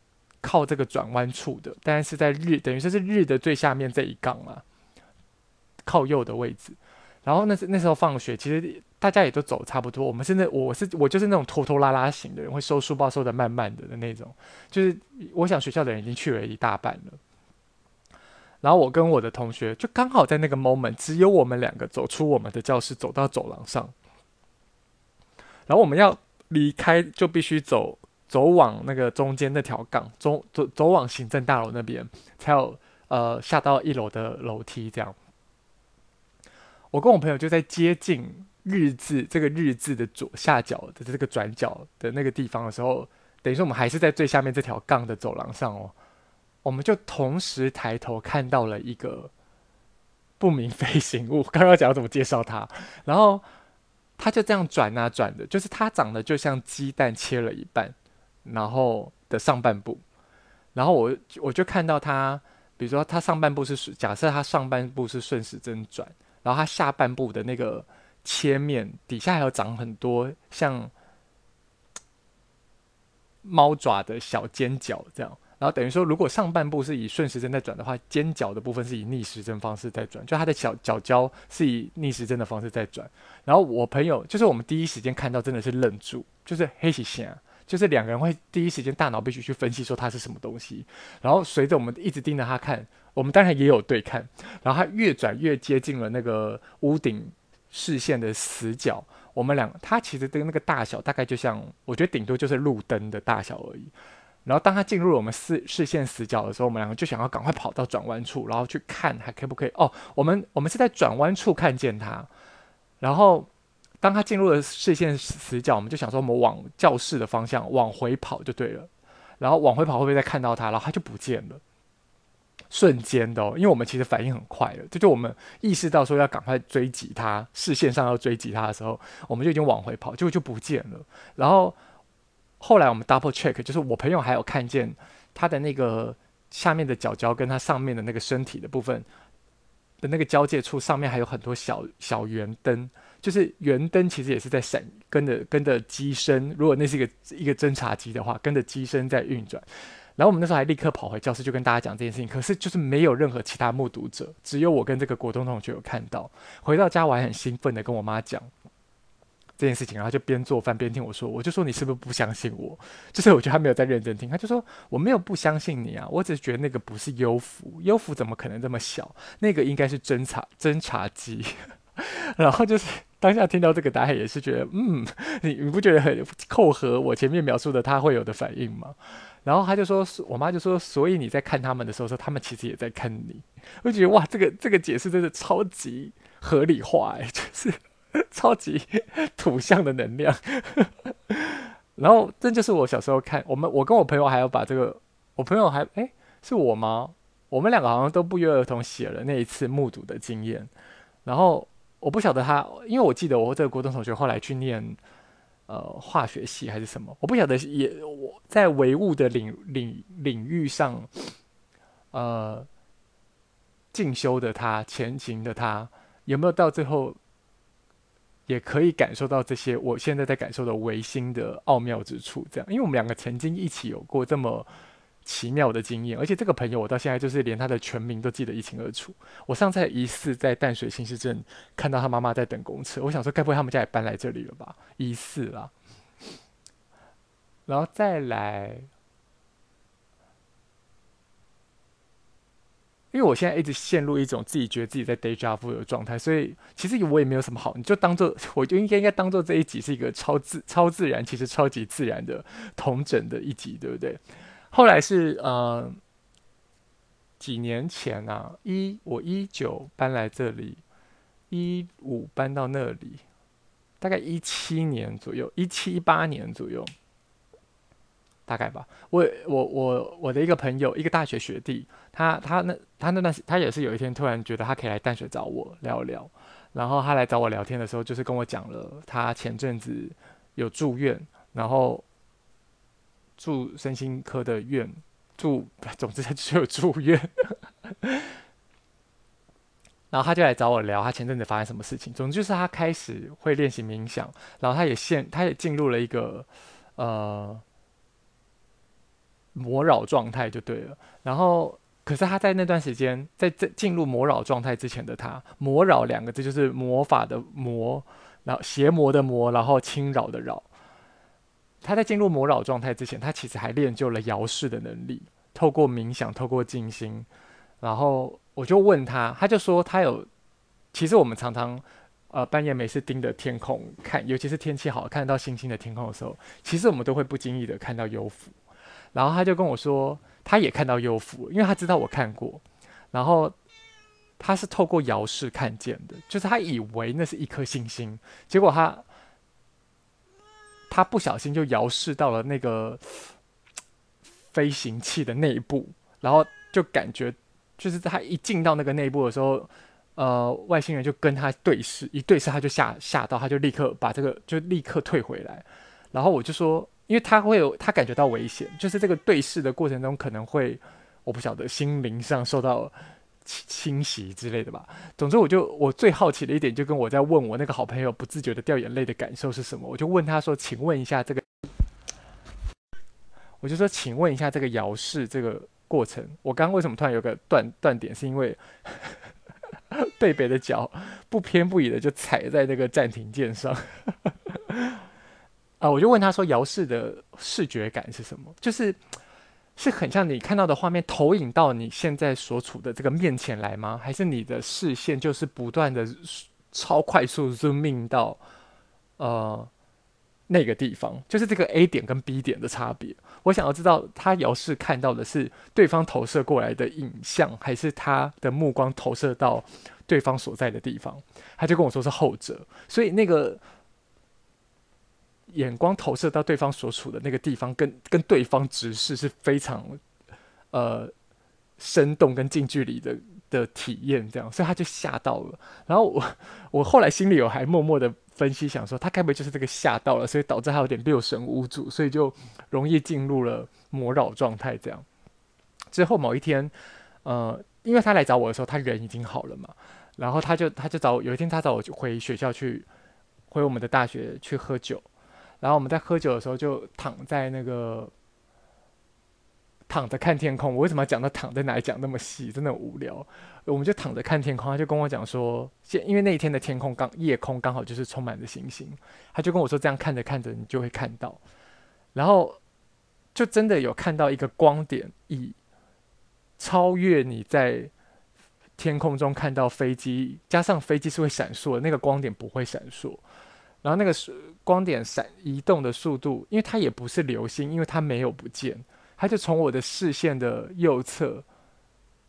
靠这个转弯处的，但是在日等于说是日的最下面这一杠啊，靠右的位置。然后那那时候放学，其实大家也都走差不多。我们现在我是我就是那种拖拖拉拉型的人，会收书包收得慢慢的的那种。就是我想学校的人已经去了一大半了。然后我跟我的同学就刚好在那个 moment，只有我们两个走出我们的教室，走到走廊上。然后我们要离开，就必须走走往那个中间那条杠，走走走往行政大楼那边，才有呃下到一楼的楼梯这样。我跟我朋友就在接近日字这个日字的左下角的这个转角的那个地方的时候，等于说我们还是在最下面这条杠的走廊上哦，我们就同时抬头看到了一个不明飞行物。刚刚讲怎么介绍它，然后它就这样转啊转的，就是它长得就像鸡蛋切了一半，然后的上半部，然后我我就看到它，比如说它上半部是假设它上半部是顺时针转。然后它下半部的那个切面底下还有长很多像猫爪的小尖角，这样。然后等于说，如果上半部是以顺时针在转的话，尖角的部分是以逆时针方式在转，就它的小角角是以逆时针的方式在转。然后我朋友就是我们第一时间看到，真的是愣住，就是黑起线，就是两个人会第一时间大脑必须去分析说它是什么东西。然后随着我们一直盯着它看。我们当然也有对看，然后它越转越接近了那个屋顶视线的死角。我们俩，它其实的那个大小大概就像，我觉得顶多就是路灯的大小而已。然后当它进入了我们视视线死角的时候，我们两个就想要赶快跑到转弯处，然后去看还可不可以。哦，我们我们是在转弯处看见它，然后当它进入了视线死角，我们就想说我们往教室的方向往回跑就对了。然后往回跑会不会再看到它？然后它就不见了。瞬间的哦，因为我们其实反应很快了，就就我们意识到说要赶快追击他，视线上要追击他的时候，我们就已经往回跑，结果就不见了。然后后来我们 double check，就是我朋友还有看见他的那个下面的脚脚跟他上面的那个身体的部分的那个交界处，上面还有很多小小圆灯，就是圆灯其实也是在闪，跟着跟着机身，如果那是一个一个侦察机的话，跟着机身在运转。然后我们那时候还立刻跑回教室，就跟大家讲这件事情。可是就是没有任何其他目睹者，只有我跟这个国中同学有看到。回到家我还很兴奋的跟我妈讲这件事情，然后就边做饭边听我说。我就说，你是不是不相信我？就是我觉得他没有在认真听。他就说，我没有不相信你啊，我只是觉得那个不是幽浮，幽浮怎么可能这么小？那个应该是侦察侦察机。<laughs> 然后就是当下听到这个答案也是觉得，嗯，你 <laughs> 你不觉得很扣合我前面描述的他会有的反应吗？然后他就说，我妈就说，所以你在看他们的时候，说他们其实也在看你。我觉得哇，这个这个解释真的超级合理化，哎，<laughs> 就是超级图像的能量。<laughs> 然后这就是我小时候看我们，我跟我朋友还要把这个，我朋友还哎是我吗？我们两个好像都不约而同写了那一次目睹的经验。然后我不晓得他，因为我记得我这个国中同学后来去念。呃，化学系还是什么？我不晓得。也我在唯物的领领领域上，呃，进修的他，前行的他，有没有到最后也可以感受到这些？我现在在感受的唯心的奥妙之处，这样，因为我们两个曾经一起有过这么。奇妙的经验，而且这个朋友我到现在就是连他的全名都记得一清二楚。我上次疑似在淡水新市镇看到他妈妈在等公车，我想说该不会他们家也搬来这里了吧？疑似啦，然后再来，因为我现在一直陷入一种自己觉得自己在 deja vu 的状态，所以其实我也没有什么好，你就当做 <laughs> 我就应该应该当做这一集是一个超自超自然，其实超级自然的同整的一集，对不对？后来是呃几年前啊，一我一九搬来这里，一五搬到那里，大概一七年左右，一七一八年左右。大概吧。我我我我的一个朋友，一个大学学弟，他他那他那段时他也是有一天突然觉得他可以来淡水找我聊聊，然后他来找我聊天的时候，就是跟我讲了他前阵子有住院，然后住身心科的院住，<laughs> 总之他就有住院。然后他就来找我聊，他前阵子发生什么事情。总之就是他开始会练习冥想，然后他也现，他也进入了一个呃魔扰状态，就对了。然后，可是他在那段时间，在这进入魔扰状态之前的他，魔扰两个字就是魔法的魔，然后邪魔的魔，然后侵扰的扰。他在进入魔扰状态之前，他其实还练就了遥视的能力，透过冥想，透过静心，然后。我就问他，他就说他有。其实我们常常，呃，半夜没事盯着天空看，尤其是天气好，看到星星的天空的时候，其实我们都会不经意的看到幽浮。然后他就跟我说，他也看到幽浮，因为他知道我看过。然后他是透过遥视看见的，就是他以为那是一颗星星，结果他他不小心就遥视到了那个飞行器的内部，然后就感觉。就是他一进到那个内部的时候，呃，外星人就跟他对视，一对视他就吓吓到，他就立刻把这个就立刻退回来。然后我就说，因为他会有他感觉到危险，就是这个对视的过程中可能会我不晓得心灵上受到侵袭之类的吧。总之，我就我最好奇的一点，就跟我在问我那个好朋友不自觉的掉眼泪的感受是什么，我就问他说：“请问一下这个，我就说，请问一下这个遥视这个。”过程，我刚刚为什么突然有个断断点？是因为 <laughs> 贝贝的脚不偏不倚的就踩在那个暂停键上 <laughs> 啊！我就问他说：“摇视的视觉感是什么？就是是很像你看到的画面投影到你现在所处的这个面前来吗？还是你的视线就是不断的超快速 zooming 到呃？”那个地方就是这个 A 点跟 B 点的差别。我想要知道，他遥视看到的是对方投射过来的影像，还是他的目光投射到对方所在的地方？他就跟我说是后者。所以那个眼光投射到对方所处的那个地方，跟跟对方直视是非常呃生动跟近距离的的体验。这样，所以他就吓到了。然后我 <laughs> 我后来心里有还默默的。分析想说，他该不会就是这个吓到了，所以导致他有点六神无主，所以就容易进入了魔扰状态。这样之后某一天，呃，因为他来找我的时候，他人已经好了嘛，然后他就他就找我，有一天他找我回学校去，回我们的大学去喝酒，然后我们在喝酒的时候就躺在那个。躺着看天空，我为什么要讲到躺在哪里讲那么细？真的很无聊。我们就躺着看天空，他就跟我讲说，现因为那一天的天空刚夜空刚好就是充满着星星，他就跟我说这样看着看着你就会看到，然后就真的有看到一个光点，以超越你在天空中看到飞机，加上飞机是会闪烁的，那个光点不会闪烁，然后那个光点闪移动的速度，因为它也不是流星，因为它没有不见。它就从我的视线的右侧，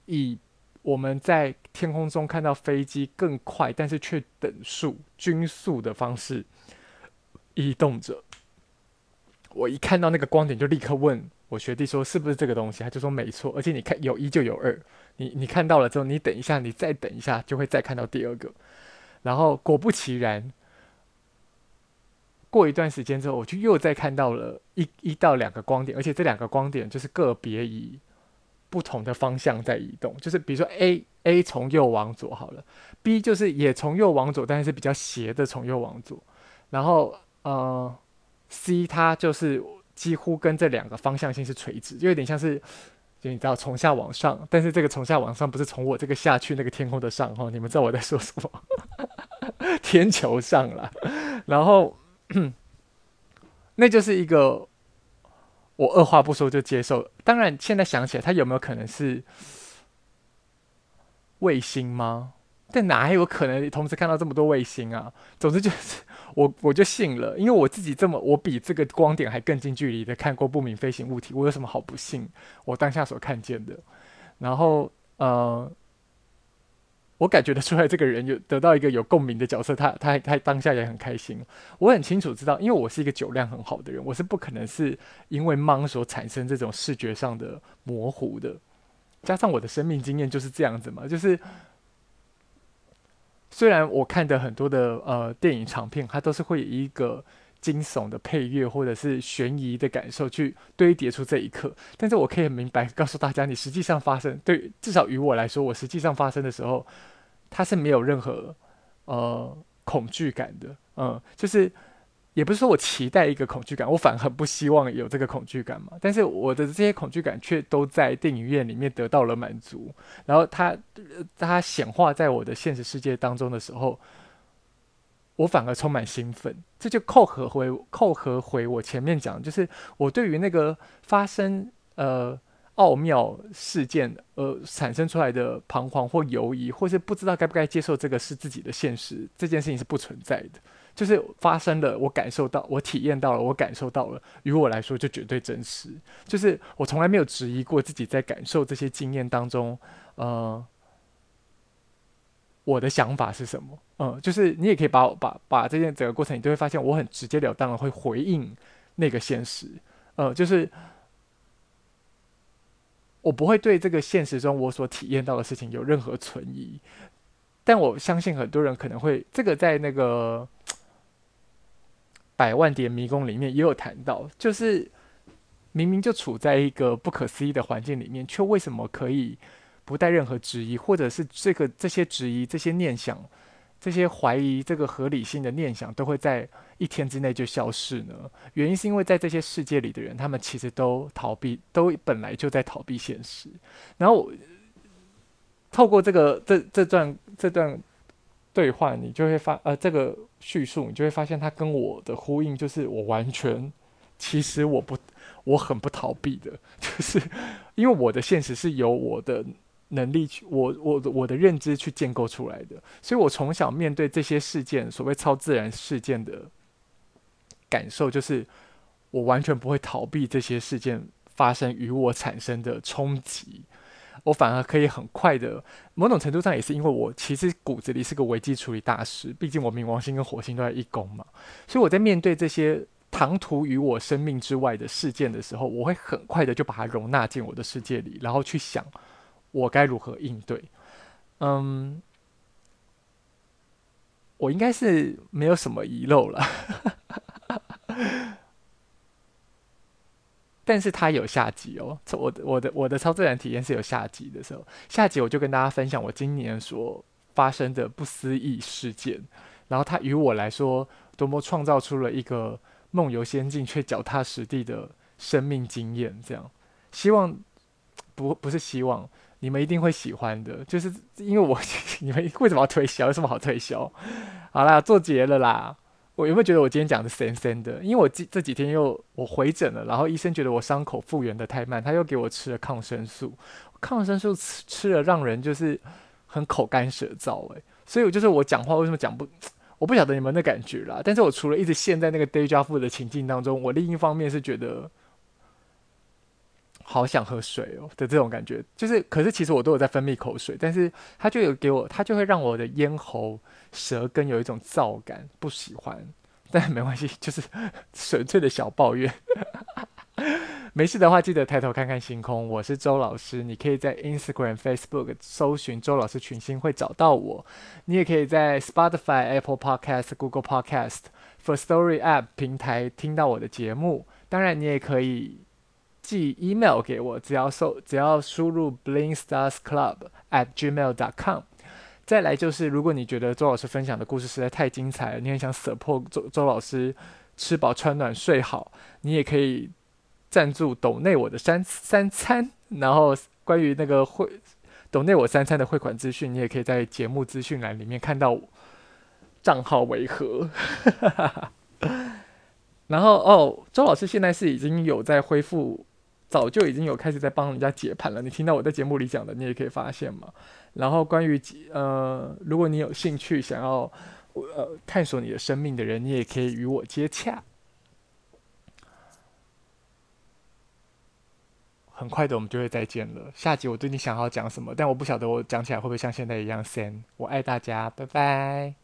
以我们在天空中看到飞机更快，但是却等速均速的方式移动着。我一看到那个光点，就立刻问我学弟说：“是不是这个东西？”他就说：“没错。”而且你看，有一就有二。你你看到了之后，你等一下，你再等一下，就会再看到第二个。然后果不其然。过一段时间之后，我就又再看到了一一到两个光点，而且这两个光点就是个别以不同的方向在移动。就是比如说 A A 从右往左好了，B 就是也从右往左，但是比较斜的从右往左。然后呃 C 它就是几乎跟这两个方向性是垂直，就有点像是就你知道从下往上，但是这个从下往上不是从我这个下去那个天空的上哈，你们知道我在说什么？<laughs> 天球上了，然后。<clears throat> 那就是一个我二话不说就接受。当然，现在想起来，它有没有可能是卫星吗？但哪有可能同时看到这么多卫星啊？总之就是 <laughs> 我我就信了，因为我自己这么，我比这个光点还更近距离的看过不明飞行物体，我有什么好不信？我当下所看见的。然后，呃，我感觉得出来，这个人有得到一个有共鸣的角色，他他他当下也很开心。我很清楚知道，因为我是一个酒量很好的人，我是不可能是因为忙所产生这种视觉上的模糊的。加上我的生命经验就是这样子嘛，就是虽然我看的很多的呃电影长片，它都是会以一个惊悚的配乐或者是悬疑的感受去堆叠出这一刻，但是我可以很明白告诉大家，你实际上发生，对，至少于我来说，我实际上发生的时候，它是没有任何呃恐惧感的，嗯，就是。也不是说我期待一个恐惧感，我反而很不希望有这个恐惧感嘛。但是我的这些恐惧感却都在电影院里面得到了满足。然后它它显化在我的现实世界当中的时候，我反而充满兴奋。这就扣合回扣合回我前面讲，就是我对于那个发生呃奥妙事件而产生出来的彷徨或犹疑，或是不知道该不该接受这个是自己的现实，这件事情是不存在的。就是发生了，我感受到，我体验到了，我感受到了，于我来说就绝对真实。就是我从来没有质疑过自己在感受这些经验当中，呃，我的想法是什么？嗯，就是你也可以把我把把这件整个过程，你都会发现我很直截了当的会回应那个现实。呃，就是我不会对这个现实中我所体验到的事情有任何存疑。但我相信很多人可能会这个在那个。百万点迷宫里面也有谈到，就是明明就处在一个不可思议的环境里面，却为什么可以不带任何质疑，或者是这个这些质疑、这些念想、这些怀疑这个合理性的念想，都会在一天之内就消失呢？原因是因为在这些世界里的人，他们其实都逃避，都本来就在逃避现实。然后透过这个这这段这段。对话，你就会发呃，这个叙述，你就会发现它跟我的呼应，就是我完全，其实我不，我很不逃避的，<laughs> 就是因为我的现实是由我的能力去，我我我的认知去建构出来的，所以我从小面对这些事件，所谓超自然事件的感受，就是我完全不会逃避这些事件发生与我产生的冲击。我反而可以很快的，某种程度上也是因为我其实骨子里是个危机处理大师，毕竟我冥王星跟火星都在一宫嘛，所以我在面对这些唐突于我生命之外的事件的时候，我会很快的就把它容纳进我的世界里，然后去想我该如何应对。嗯，我应该是没有什么遗漏了。但是它有下集哦，我的我的我的超自然体验是有下集的时候，下集我就跟大家分享我今年所发生的不思议事件，然后它与我来说多么创造出了一个梦游仙境却脚踏实地的生命经验，这样，希望不不是希望你们一定会喜欢的，就是因为我 <laughs> 你们为什么要推销？有什么好推销？好啦，做结了啦。我有没有觉得我今天讲的神神的？因为我这这几天又我回诊了，然后医生觉得我伤口复原的太慢，他又给我吃了抗生素。抗生素吃吃了让人就是很口干舌燥诶，所以我就是我讲话为什么讲不？<tsk> 我不晓得你们的感觉啦。但是我除了一直陷在那个 déjà vu 的情境当中，我另一方面是觉得。好想喝水哦的这种感觉，就是，可是其实我都有在分泌口水，但是它就有给我，它就会让我的咽喉、舌根有一种燥感，不喜欢，但没关系，<laughs> 就是纯粹的小抱怨。<laughs> 没事的话，记得抬头看看星空。我是周老师，你可以在 Instagram、Facebook 搜寻周老师群星会找到我，你也可以在 Spotify、Apple Podcast、Google Podcast、Firstory App 平台听到我的节目。当然，你也可以。寄 email 给我，只要搜，只要输入 blingstarsclub at gmail dot com。再来就是，如果你觉得周老师分享的故事实在太精彩了，你很想 support 周周老师吃饱穿暖睡好，你也可以赞助抖内我的三三餐。然后关于那个汇抖内我三餐的汇款资讯，你也可以在节目资讯栏里面看到账号为何。然后哦，周老师现在是已经有在恢复。早就已经有开始在帮人家解盘了，你听到我在节目里讲的，你也可以发现嘛。然后关于呃，如果你有兴趣想要呃探索你的生命的人，你也可以与我接洽。很快的我们就会再见了。下集我最近想好讲什么，但我不晓得我讲起来会不会像现在一样 san。我爱大家，拜拜。